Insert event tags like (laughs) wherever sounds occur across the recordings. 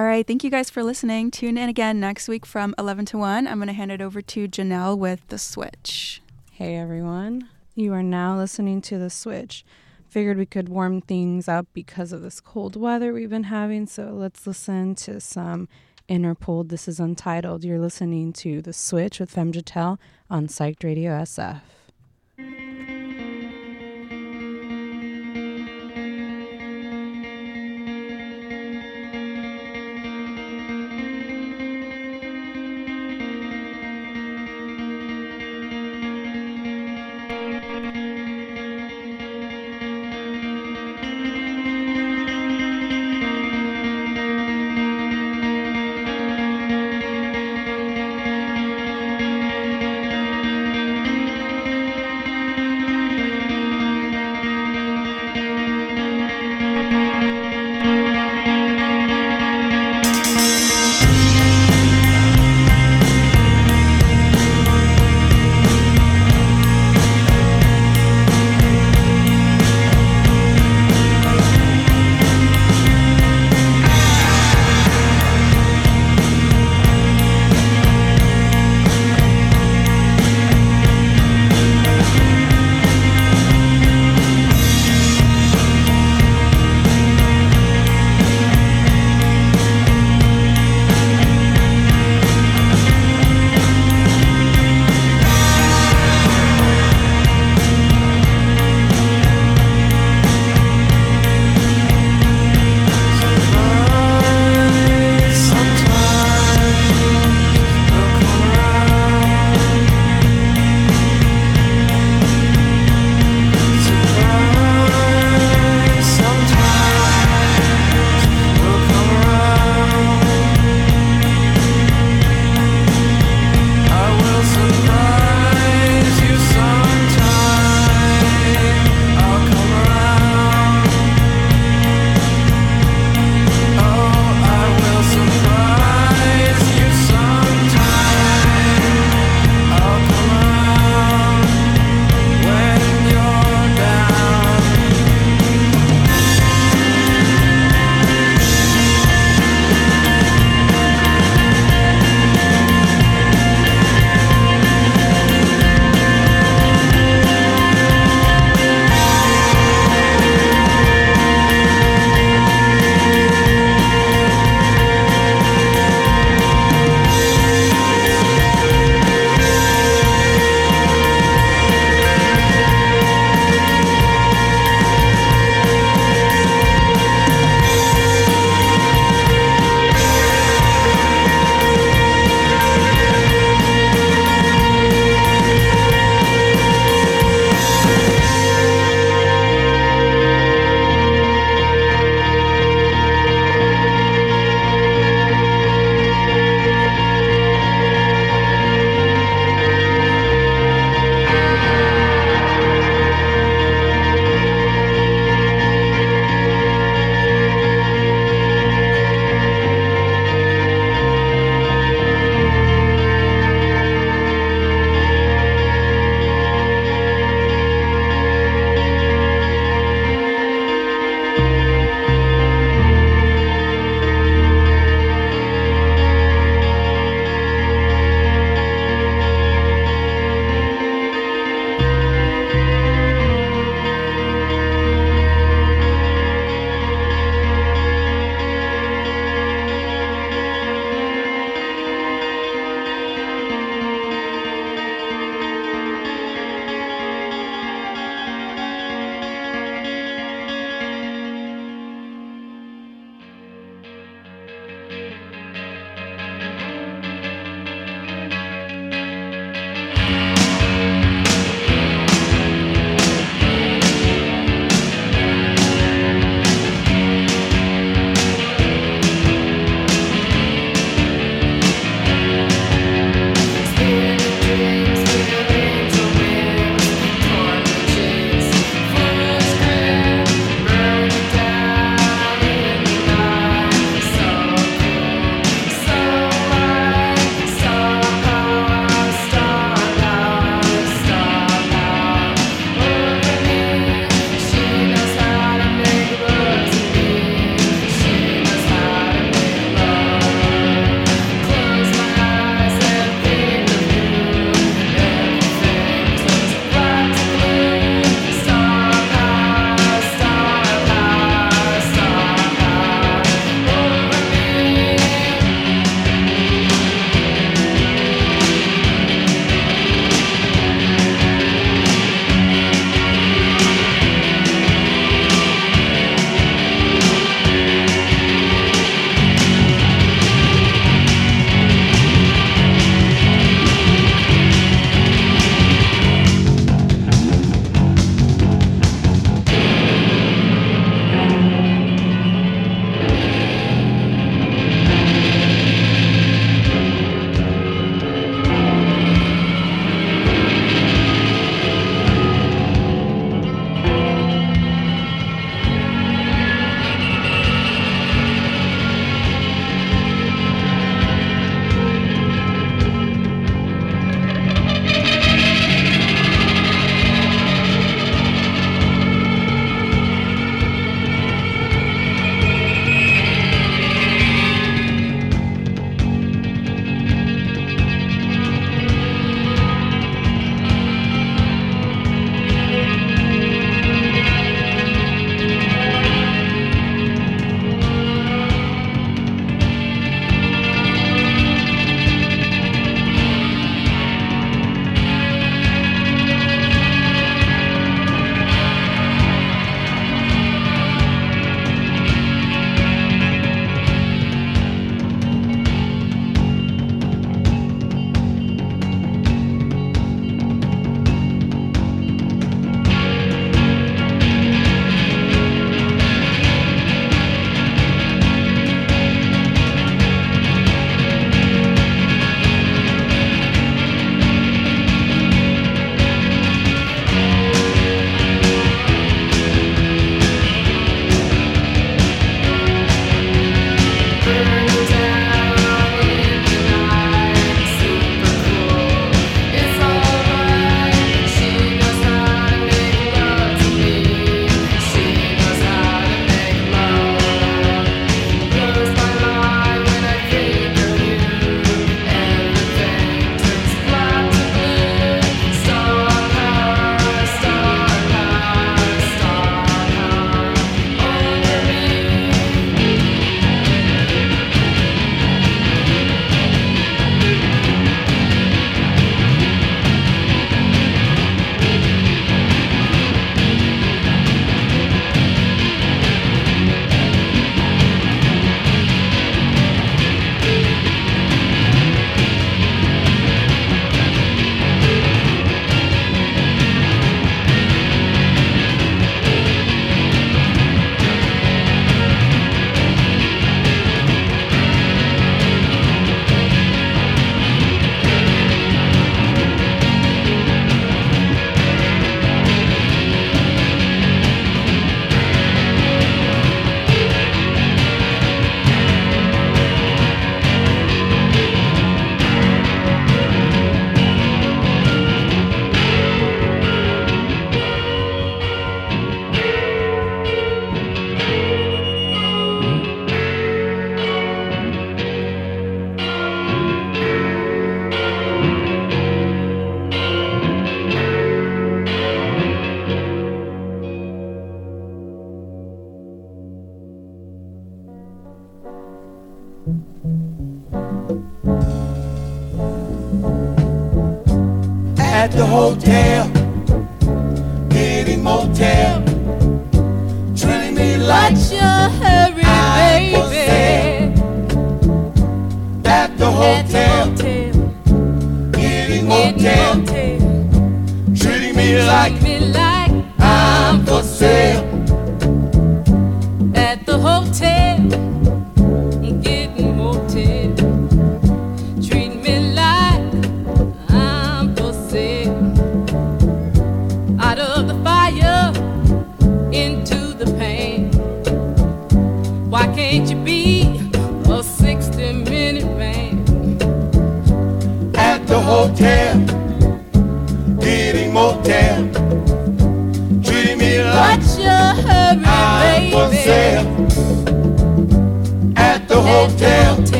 All right. Thank you guys for listening. Tune in again next week from 11 to 1. I'm going to hand it over to Janelle with The Switch. Hey, everyone. You are now listening to The Switch. Figured we could warm things up because of this cold weather we've been having. So let's listen to some Interpol. This is Untitled. You're listening to The Switch with Femjatel on Psyched Radio SF.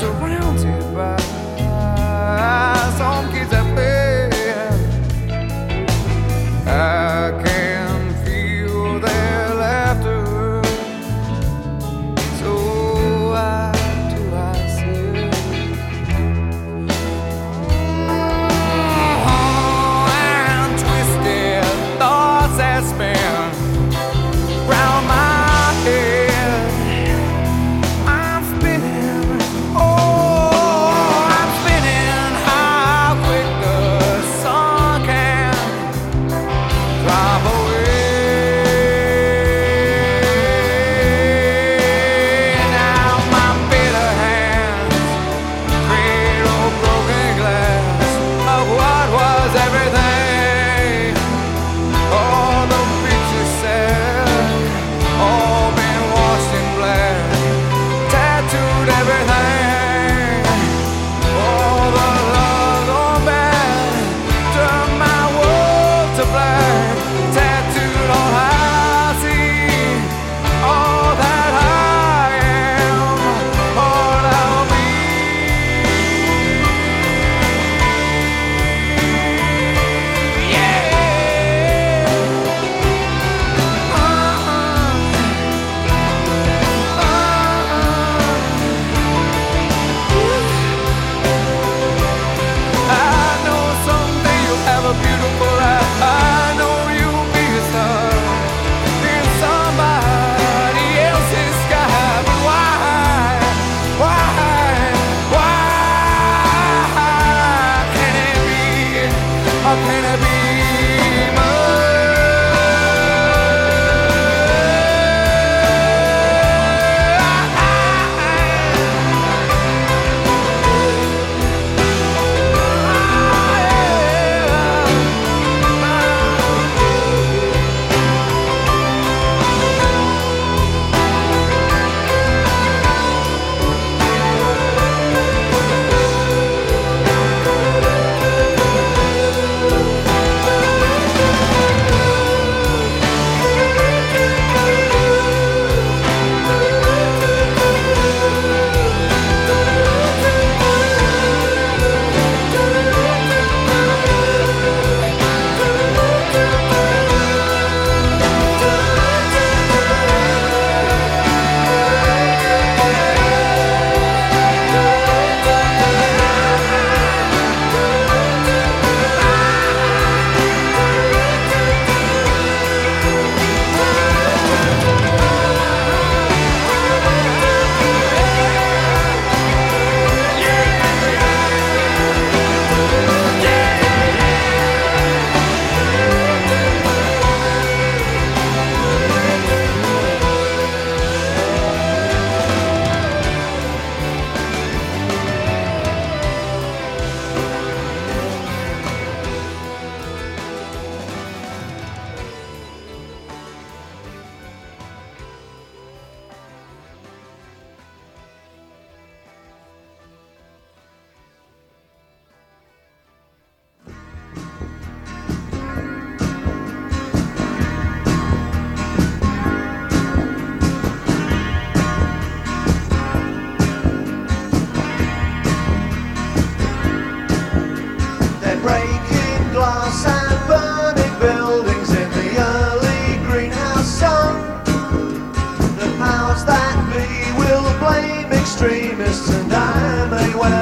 Surrounded by extremists and I may well.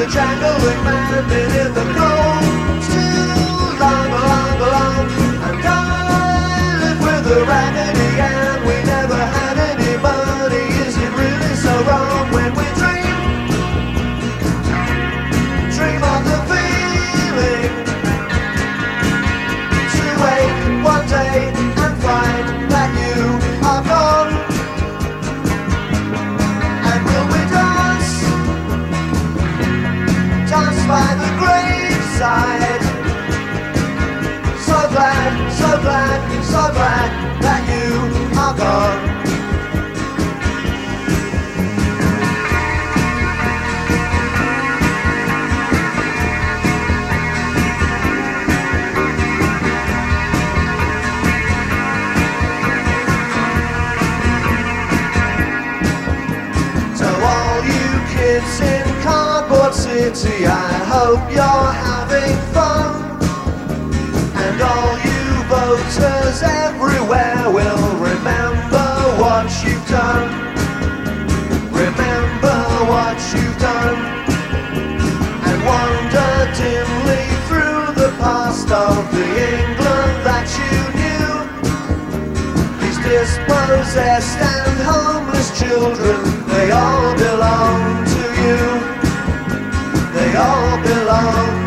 the triangle man been in the cold too long, long, long. I'm done with the raggedy side. So glad, so glad, so glad that you are gone. City, I hope you're happy. Everywhere will remember what you've done. Remember what you've done. And wander dimly through the past of the England that you knew. These dispossessed and homeless children, they all belong to you. They all belong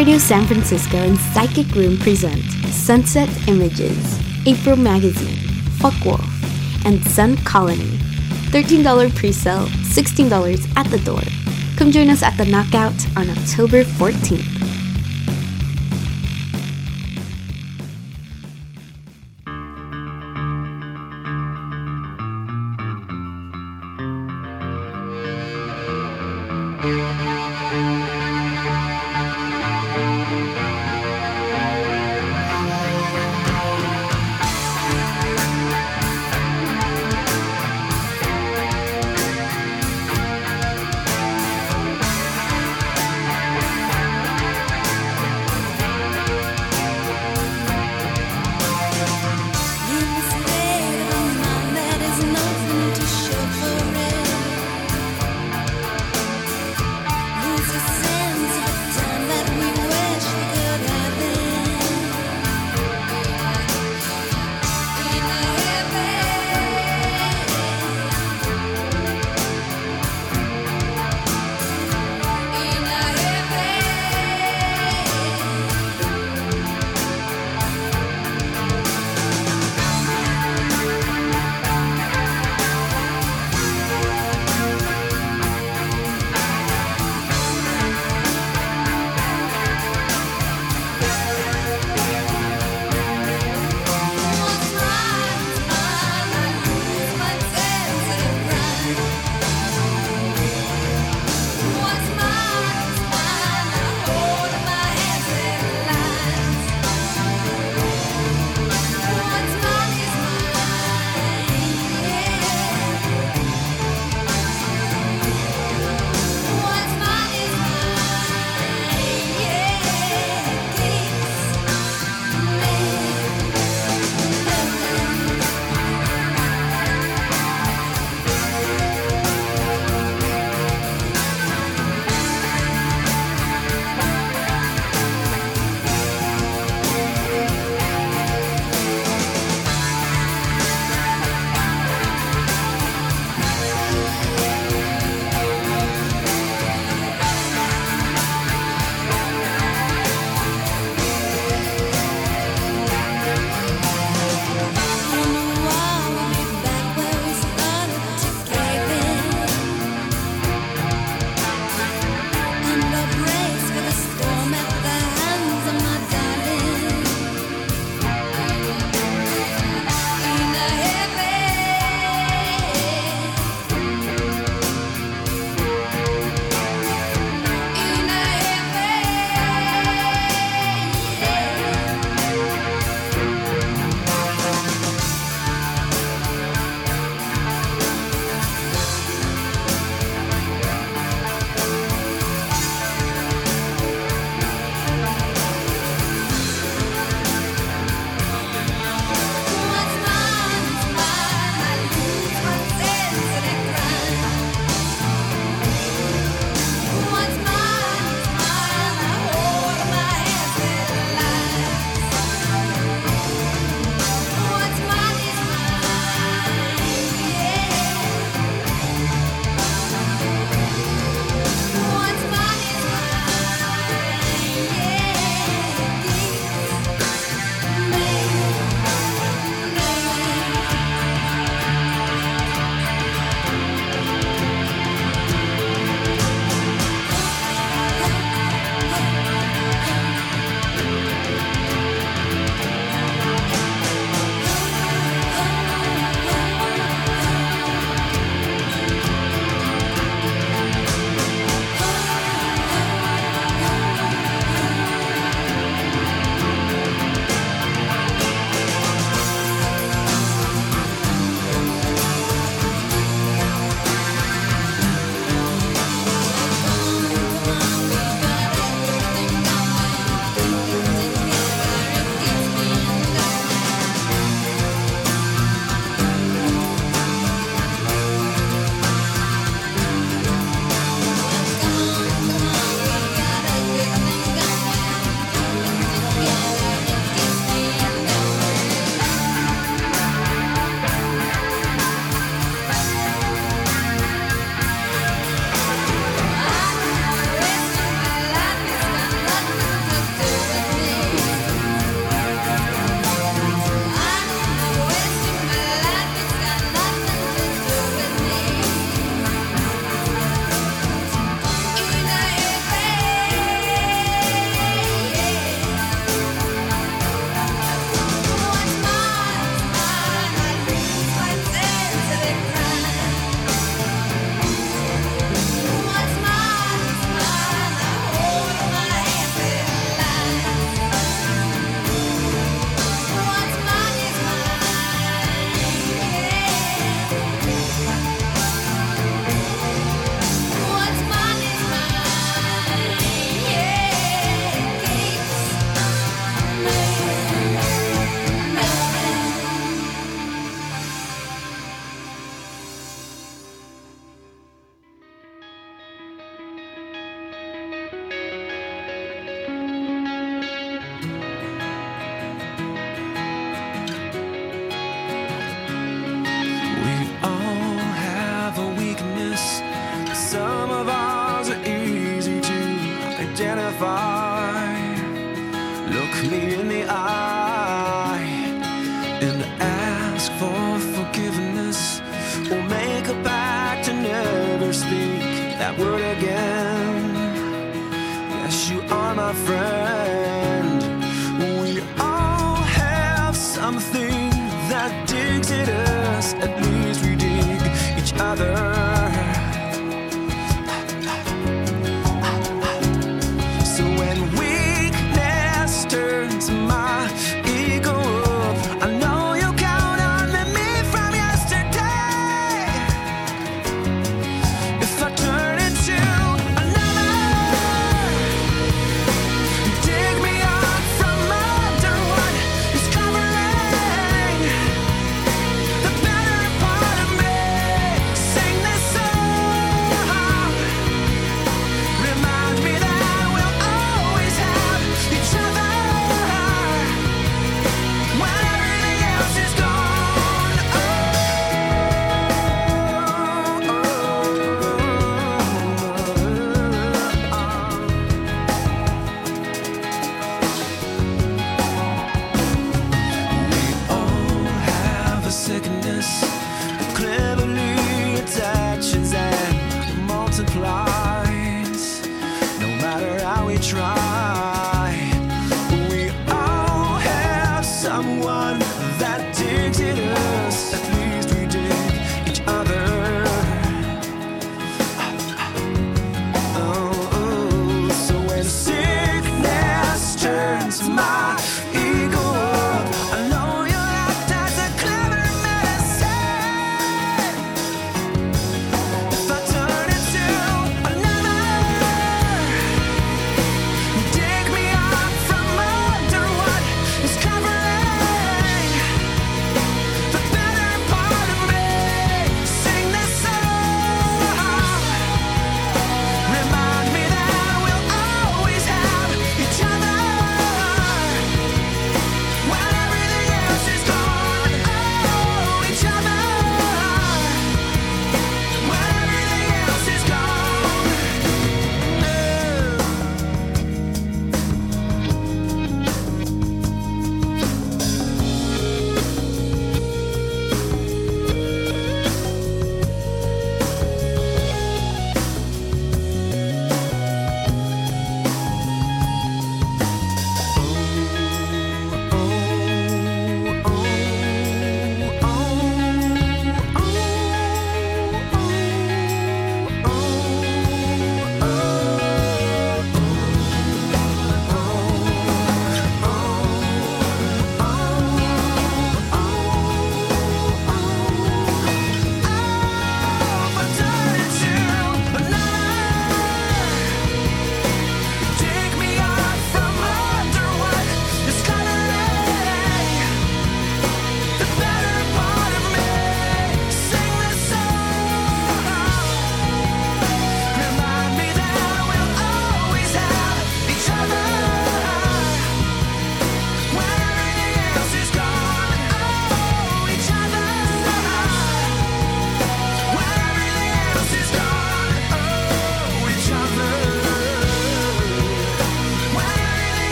Radio San Francisco and Psychic Room present Sunset Images, April Magazine, Fuck Wolf, and Sun Colony. $13 pre sale, $16 at the door. Come join us at the Knockout on October 14th.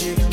Magic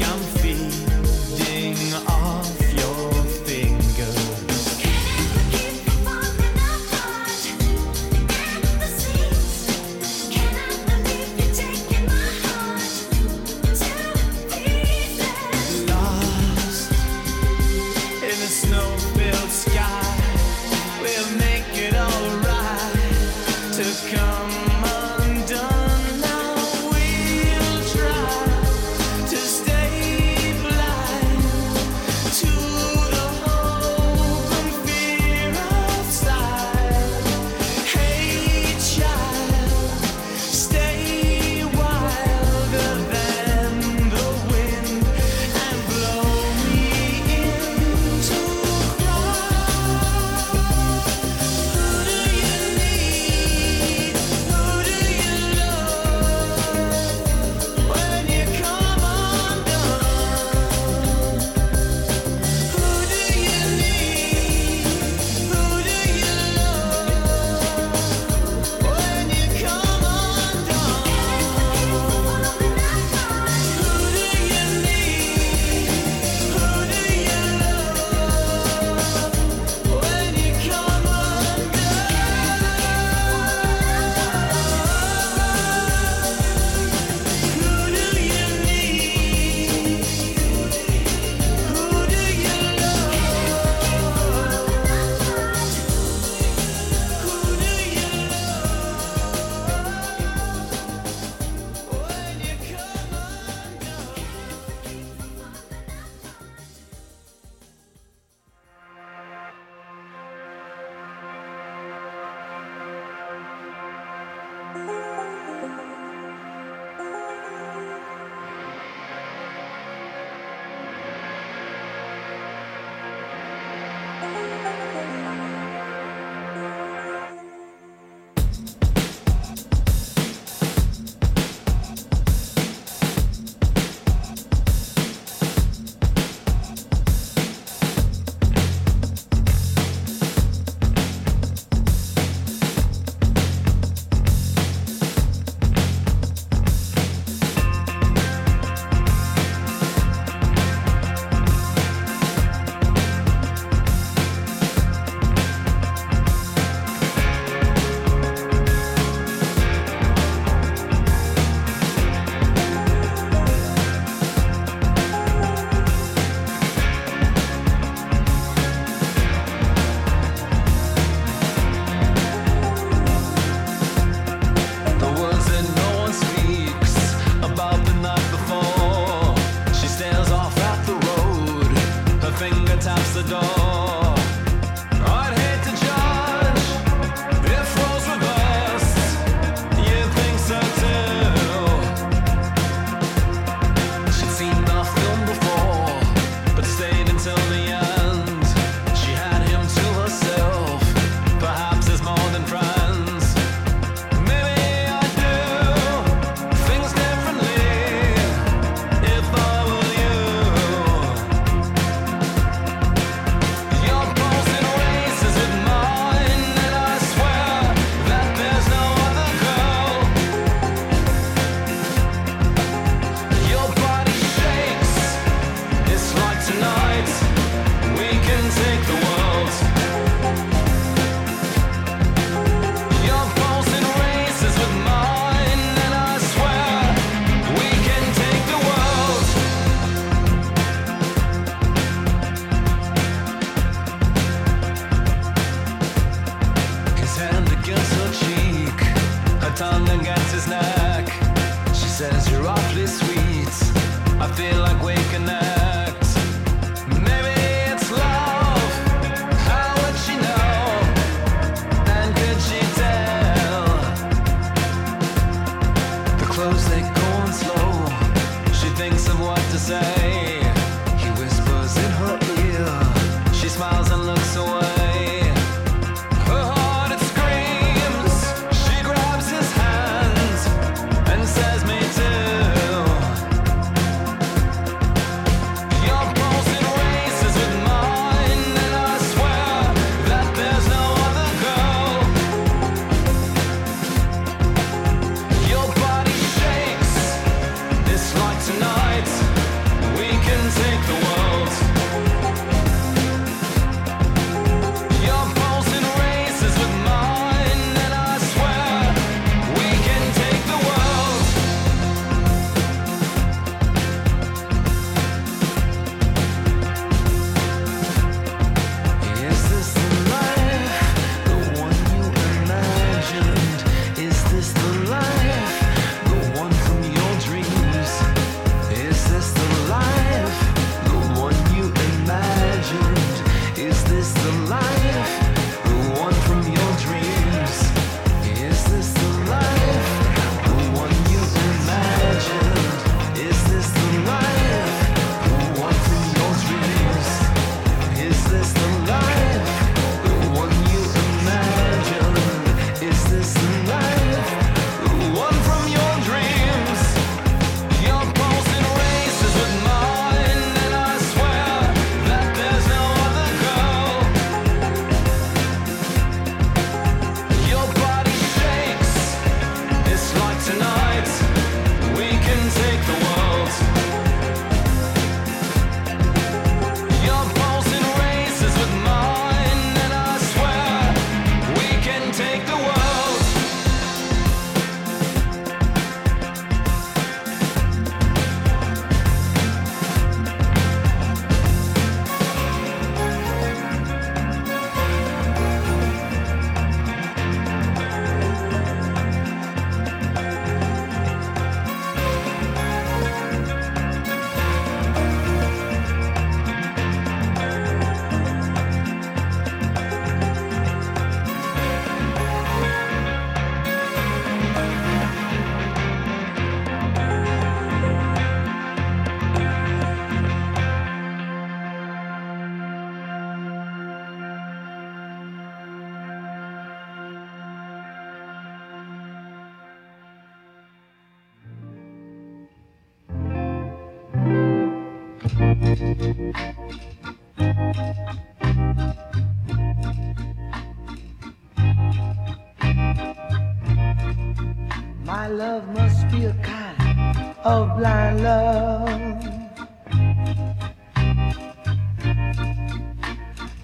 My love must be a kind of blind love.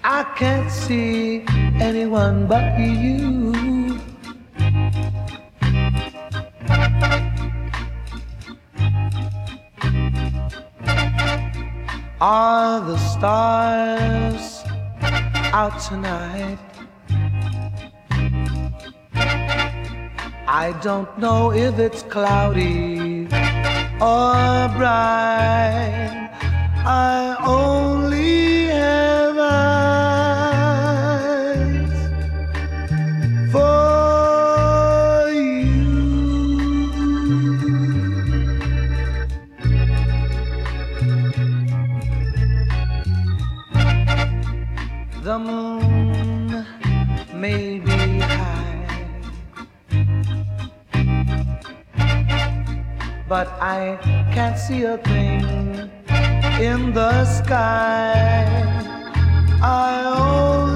I can't see anyone but you. Are the stars out tonight? I don't know if it's cloudy or bright. I only but I can't see a thing in the sky. I only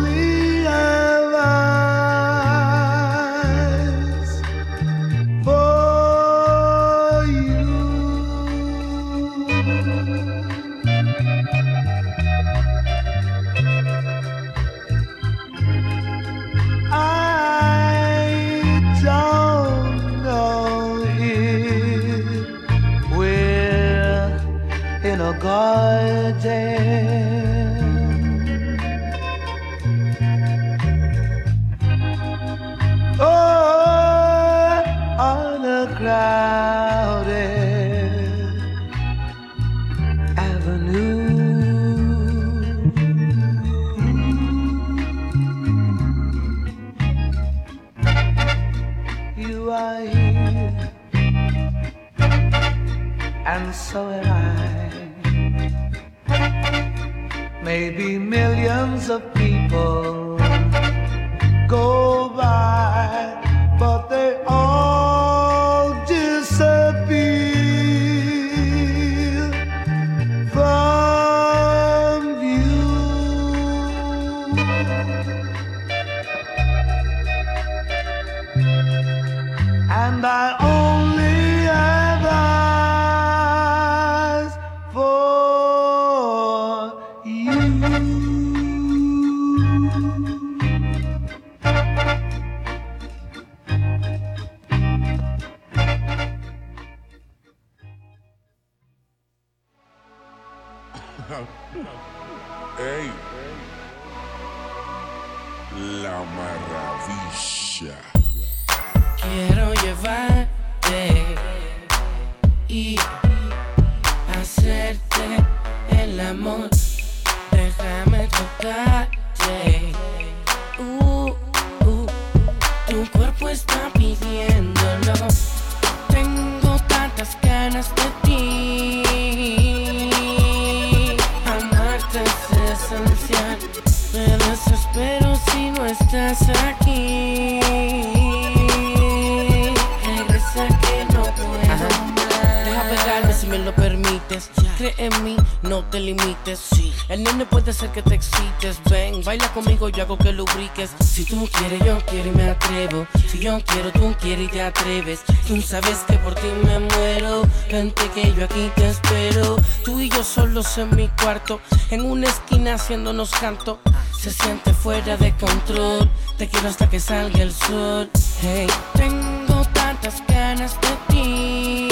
Quieres, yo quiero y me atrevo. Si yo quiero, tú quieres y te atreves. Tú sabes que por ti me muero. Vente que yo aquí te espero. Tú y yo solos en mi cuarto. En una esquina haciéndonos canto. Se siente fuera de control. Te quiero hasta que salga el sol. Hey, tengo tantas ganas de ti.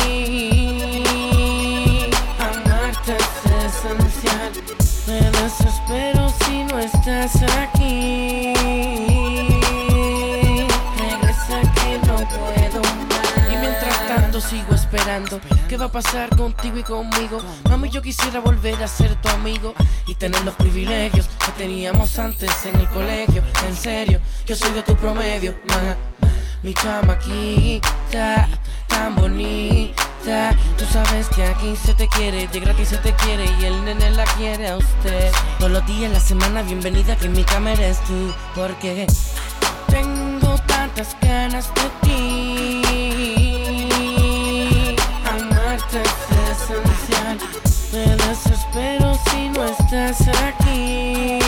Amarte es esencial. Me desespero si no estás aquí. Sigo esperando. ¿Qué va a pasar contigo y conmigo? Mami, yo quisiera volver a ser tu amigo y tener los privilegios que teníamos antes en el colegio. En serio, yo soy de tu promedio, ma. Mi chamaquita, tan bonita. Tú sabes que aquí se te quiere, de gratis se te quiere y el nene la quiere a usted. Todos los días, la semana, bienvenida que en mi cama eres tú. Porque tengo tantas ganas de ti. Me desespero si no estás aquí.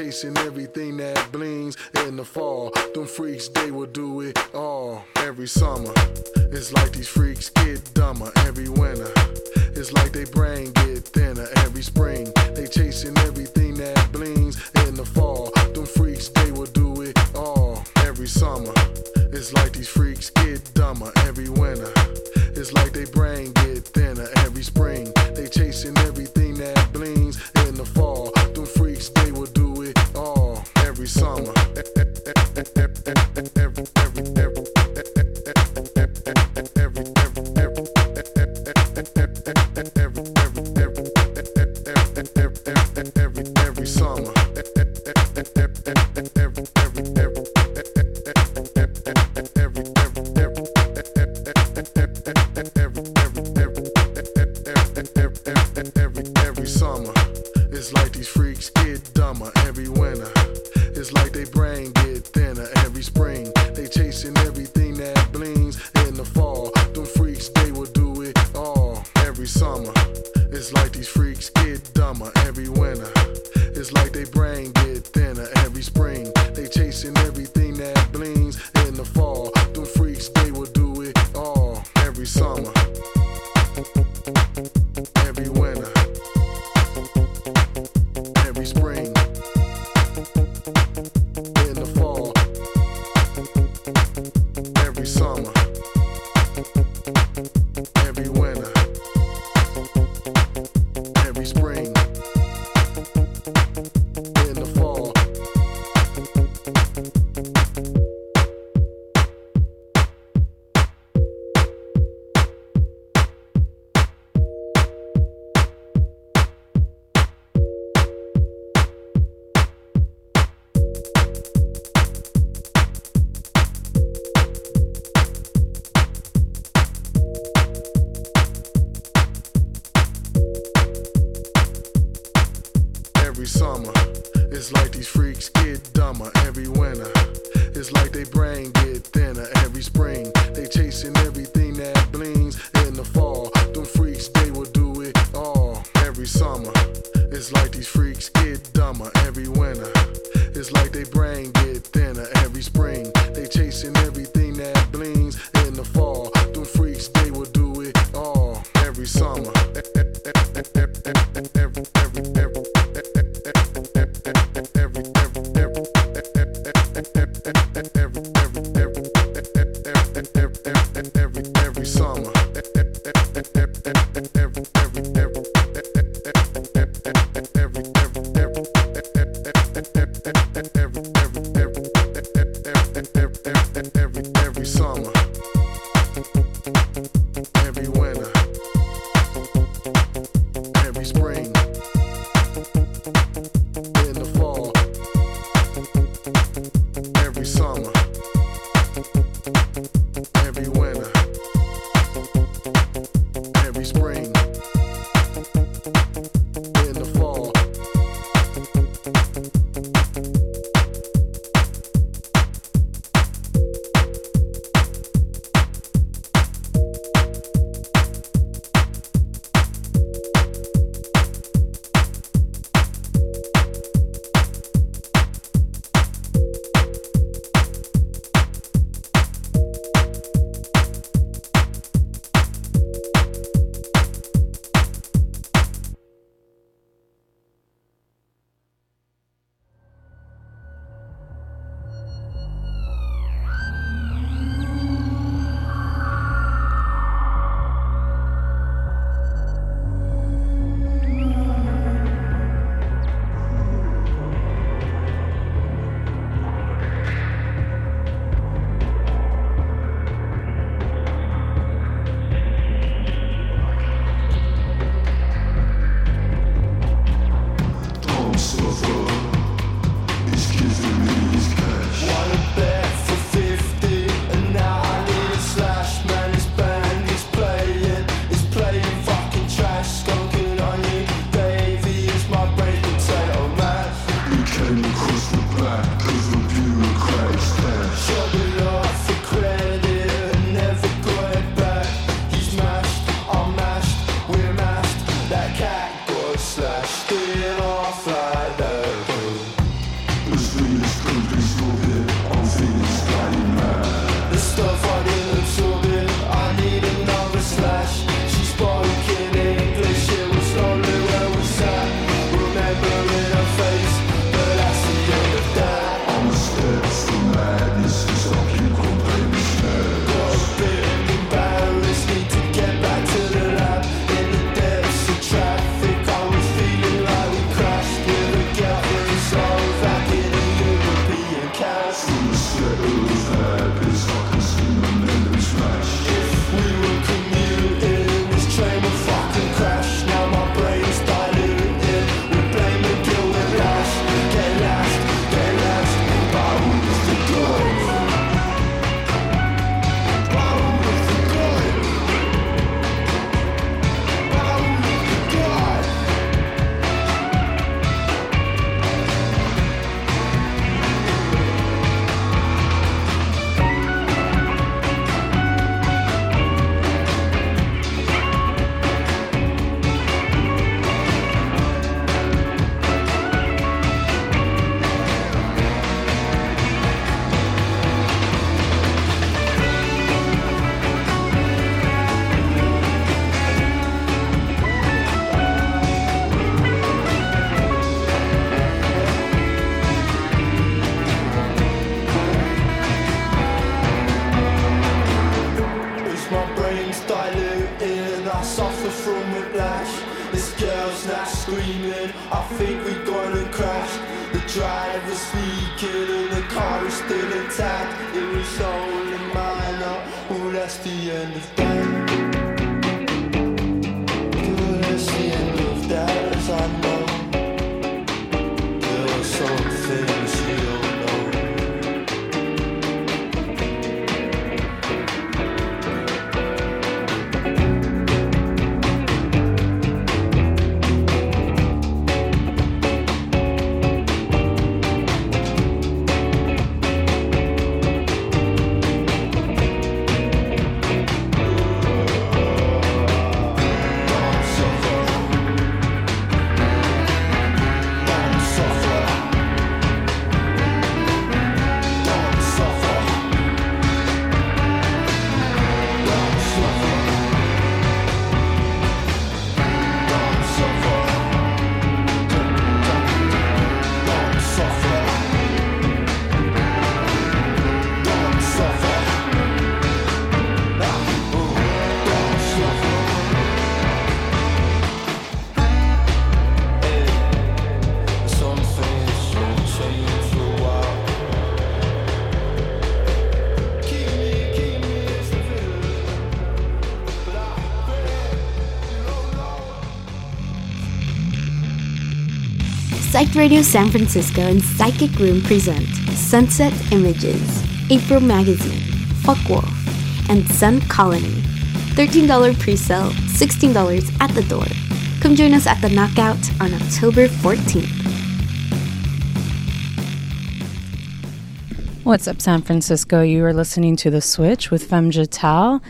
Chasing everything dumber every winter. It's like they brain get thinner every spring. They chasing everything that blings in the fall. Them freaks, they will do it all every summer. It's like these freaks get dumber every winter. It's like they brain get thinner every spring. They chasing everything that blings in the fall. Them freaks, they will do it all every summer. Every, every, every, Radio San Francisco and Psychic Room present Sunset Images, April Magazine, Fuck Wolf, and Sun Colony. $13 pre sale, $16 at the door. Come join us at the Knockout on October 14th. What's up, San Francisco? You are listening to The Switch with Femja Tal.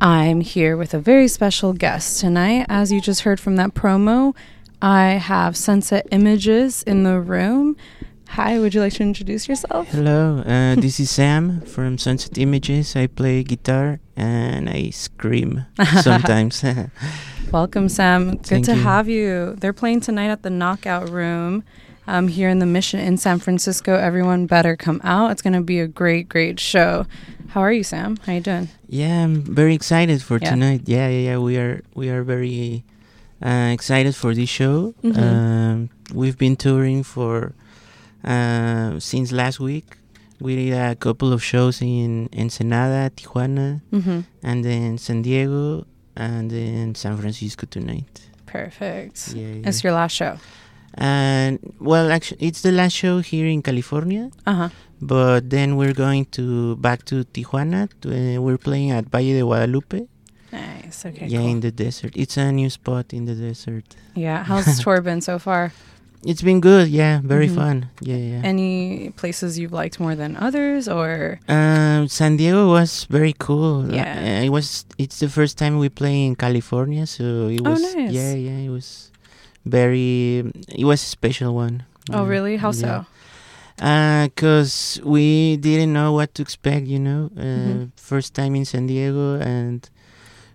I'm here with a very special guest tonight. As you just heard from that promo, I have Sunset Images in the room. Hi, would you like to introduce yourself? Hello, uh, (laughs) this is Sam from Sunset Images. I play guitar and I scream (laughs) sometimes. (laughs) Welcome, Sam. Good Thank to you. have you. They're playing tonight at the Knockout Room um, here in the Mission in San Francisco. Everyone better come out. It's going to be a great, great show. How are you, Sam? How you doing? yeah, I'm very excited for Yeah. tonight. Yeah, yeah, yeah. We are we are very uh, excited for this show. Mhm. Um, we've been touring for uh, since last week. We did a couple of shows in Ensenada, Tijuana, Mhm. and then San Diego, and then San Francisco tonight. Perfect. Yeah, yeah. It's your last show. And well, actually, it's the last show here in California. Uh huh. But then we're going to back to Tijuana. To, uh, we're playing at Valle de Guadalupe. Nice. Okay. yeah, cool. in the desert. It's a new spot in the desert. Yeah. How's the (laughs) tour been so far? It's been good. Yeah, very Mhm. fun. Yeah, yeah. Any places you've liked more than others, or Um, San Diego was very cool. Uh, Yeah. it was. It's the first time we play in California, so it was. Oh, was. nice. Yeah, yeah. It was very. It was a special one. oh, Yeah, really? How yeah. so? because we didn't know what to expect you know uh, Mhm. first time in san diego and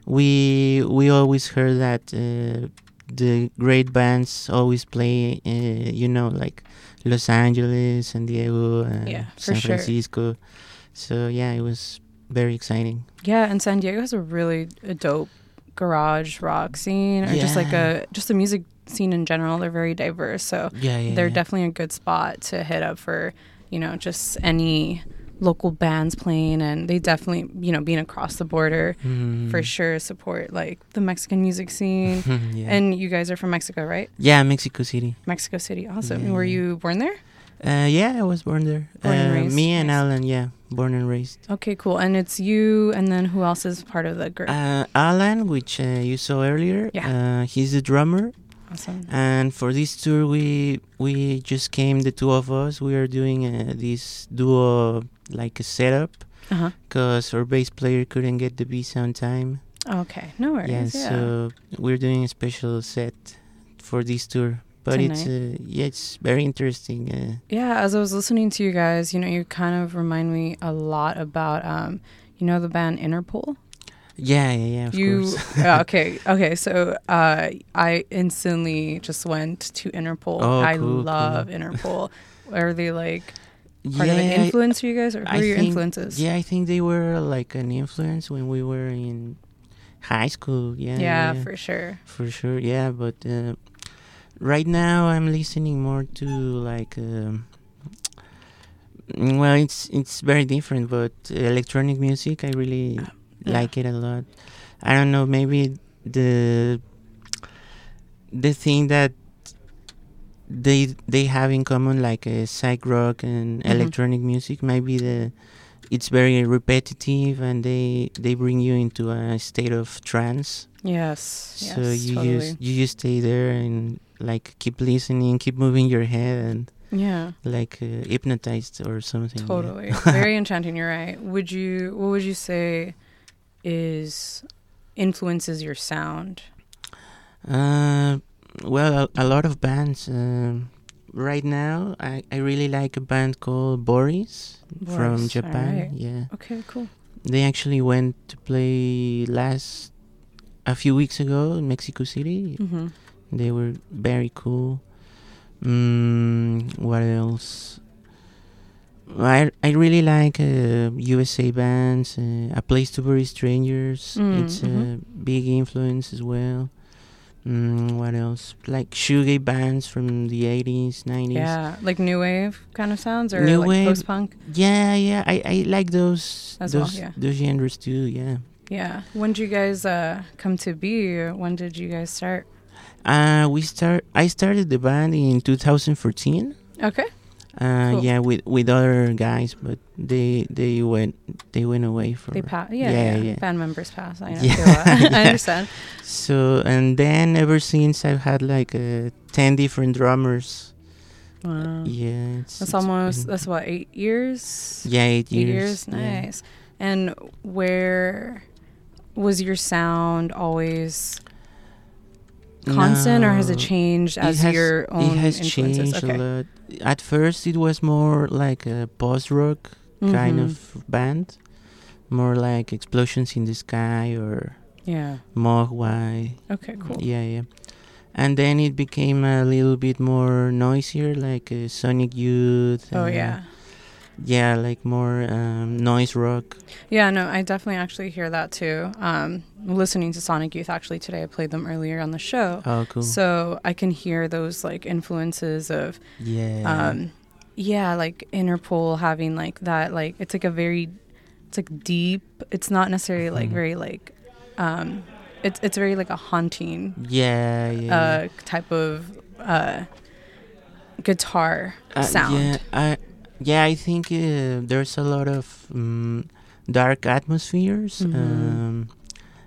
we we always heard that uh, the great bands always play uh, you know like los angeles san diego and Yeah, san sure. francisco so yeah it was very exciting Yeah, and San Diego has a really a dope garage rock scene, or just like a just a music scene in general. They're very diverse, so Yeah, yeah, they're yeah. definitely a good spot to hit up for you know just any local bands playing, and they definitely you know being across the border for Mhm. sure support like the Mexican music scene. (laughs) Yeah. And you guys are from Mexico, right? yeah mexico city Mexico City, awesome. Yeah, Were you born there? uh, yeah i was born there Born and Uh, raised, me and nice. alan yeah born and raised Okay, cool. And it's you, and then who else is part of the group? Uh, Alan, which uh, you saw earlier, Yeah. uh, he's the drummer. Awesome. And for this tour, we we just came the two of us. We are doing uh, this duo like a setup Uh-huh. because our bass player couldn't get the visa on time. Okay, no worries. yeah, Yeah. so we're doing a special set for this tour. But it's uh, yeah, it's very interesting. Uh, Yeah, as I was listening to you guys, you know, you kind of remind me a lot about, um, you know, the band Interpol. yeah, yeah, yeah. Of you (laughs) yeah, okay (laughs) okay so uh i instantly just went to interpol Oh, i cool, love cool. interpol are they like part of Yeah, an influence for you guys or who I are your think- influences Yeah, I think they were like an influence when we were in high school. Yeah, Yeah, for sure. for sure. Yeah, but uh, right now I'm listening more to like um, well it's it's very different but electronic music I really Yeah. like it a lot. I don't know maybe the the thing that they they have in common like uh, psych rock and Mhm. electronic music maybe the it's very repetitive and they they bring you into a state of trance Yes. so yes, you totally. just you just stay there and like keep listening keep moving your head and Yeah. like uh, hypnotized or something yeah. Totally. Very enchanting, you're right. Would you what would you say is influences your sound? Uh, well, a, a lot of bands. Um, right now, I, I really like a band called Boris, from Japan. alright. Yeah. Okay, cool. They actually went to play last a few weeks ago in Mexico City. Mhm. They were very cool. Mm, what else? I I really like uh, USA bands. Uh, a Place to Bury Strangers. Mm, it's a mhm. big influence as well. Mm, what else? Like shoegaze bands from the eighties, nineties. Yeah, like new wave kind of sounds or New like wave. post punk? Yeah, yeah. I, I like those As well, those yeah. those genres too. Yeah. Yeah. When did you guys uh come to be? When did you guys start? Uh, we start. I started the band in 2014. Okay. Uh, Cool. yeah, with with other guys, but they they went they went away for. They pass. Yeah, yeah, Band members pass. I know. Yeah. I (laughs) understand. So and then ever since I've had like uh, ten different drummers. Wow. Yeah, it's, That's it's almost that's what eight years. Yeah, eight years, yeah. Nice. And where was your sound always constant, or has it No, changed it as has- your own It has influences? changed okay. a lot. At first, it was more like a post rock kind Mhm. of band, more like Explosions in the Sky or Yeah. Mogwai. Okay, cool. Yeah, yeah. And then it became a little bit more noisier, like uh, Sonic Youth. Oh, yeah. Yeah, like more um, noise rock. Yeah, no, I definitely actually hear that too. Um, listening to Sonic Youth actually today, I played them earlier on the show. Oh, cool. So I can hear those like influences of, Yeah. um, yeah, like Interpol having like that, like it's like a very, it's like deep. It's not necessarily like Mhm. very like, um, it's it's very like a haunting, Yeah, yeah. uh, type of uh, guitar Uh, sound. Yeah, I yeah, I think uh, there's a lot of um, dark atmospheres. Mhm. Um,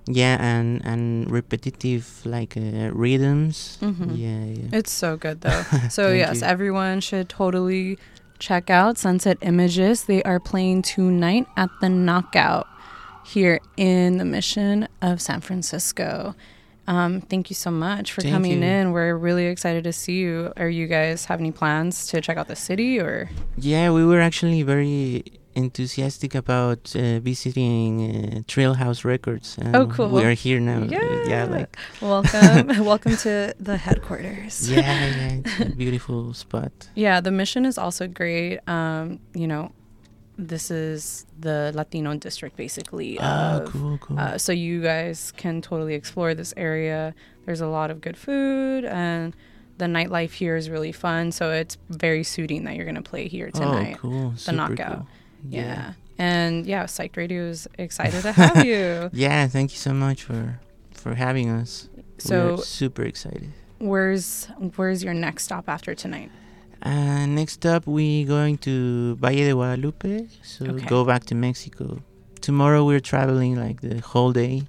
yeah, and and repetitive like uh, rhythms. Mhm. Yeah, yeah. It's so good though. (laughs) So yes, you. everyone should totally check out Sunset Images. They are playing tonight at the Knockout here in the Mission of San Francisco. Um, thank you so much for Thank coming you. in. We're really excited to see you. Are you guys have any plans to check out the city or? Yeah, we were actually very enthusiastic about uh, visiting uh, Thrill House Records. and Oh, cool. We are here now. Yeah. Uh, yeah, like Welcome, (laughs) welcome to the headquarters. (laughs) yeah, yeah, it's a beautiful spot. Yeah, the mission is also great. Um, you know, this is the Latino district basically. Ah, of, cool, cool. Uh, so you guys can totally explore this area. There's a lot of good food and the nightlife here is really fun. So it's very suiting that you're going to play here tonight. Oh, cool. The Super knockout. cool. Yeah. And yeah, Psyched Radio is excited to (laughs) have you. yeah, thank you so much for for having us. So- We're super excited. Where's where's your next stop after tonight? Uh, next up, we going to Valle de Guadalupe, so Okay. go back to Mexico. Tomorrow we're traveling like the whole day,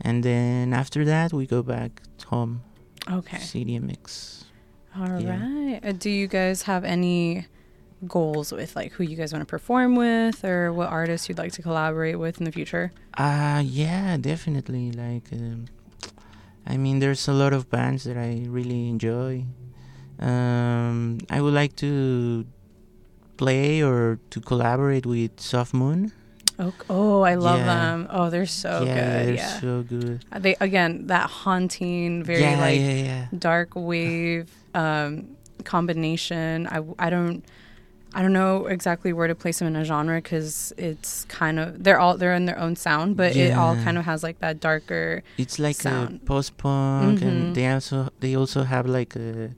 and then after that we go back home. Okay. CDMX. All right. Yeah. Uh, do you guys have any goals with like who you guys want to perform with or what artists you'd like to collaborate with in the future? Uh yeah, definitely. Like, um, I mean, there's a lot of bands that I really enjoy. Um, I would like to play or to collaborate with Soft Moon. Oh, oh I love Yeah. them. Oh, they're so yeah, good. they're yeah. so good. Uh, They again that haunting, very Yeah, like dark wave um, combination. I I don't I don't know exactly where to place them in a genre because it's kind of they're all they're in their own sound, but it all kind of has like that darker. It's like sound. a post punk, Mhm. and they also they also have like a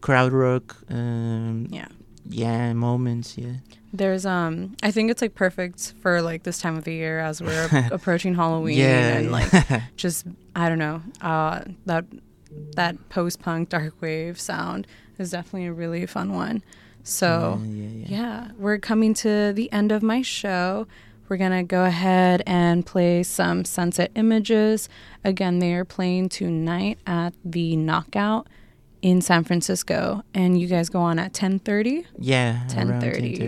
kraut rock. Um, Yeah. Yeah, moments. Yeah. There's um I think it's like perfect for like this time of the year as we're (laughs) approaching Halloween Yeah, and like (laughs) just I don't know uh that that post punk dark wave sound is definitely a really fun one. So Yeah, yeah, yeah. we're coming to the end of my show. We're gonna go ahead and play some sunset images. Again, they are playing tonight at the Knockout in San Francisco, and you guys go on at ten thirty. Yeah, around 10:30.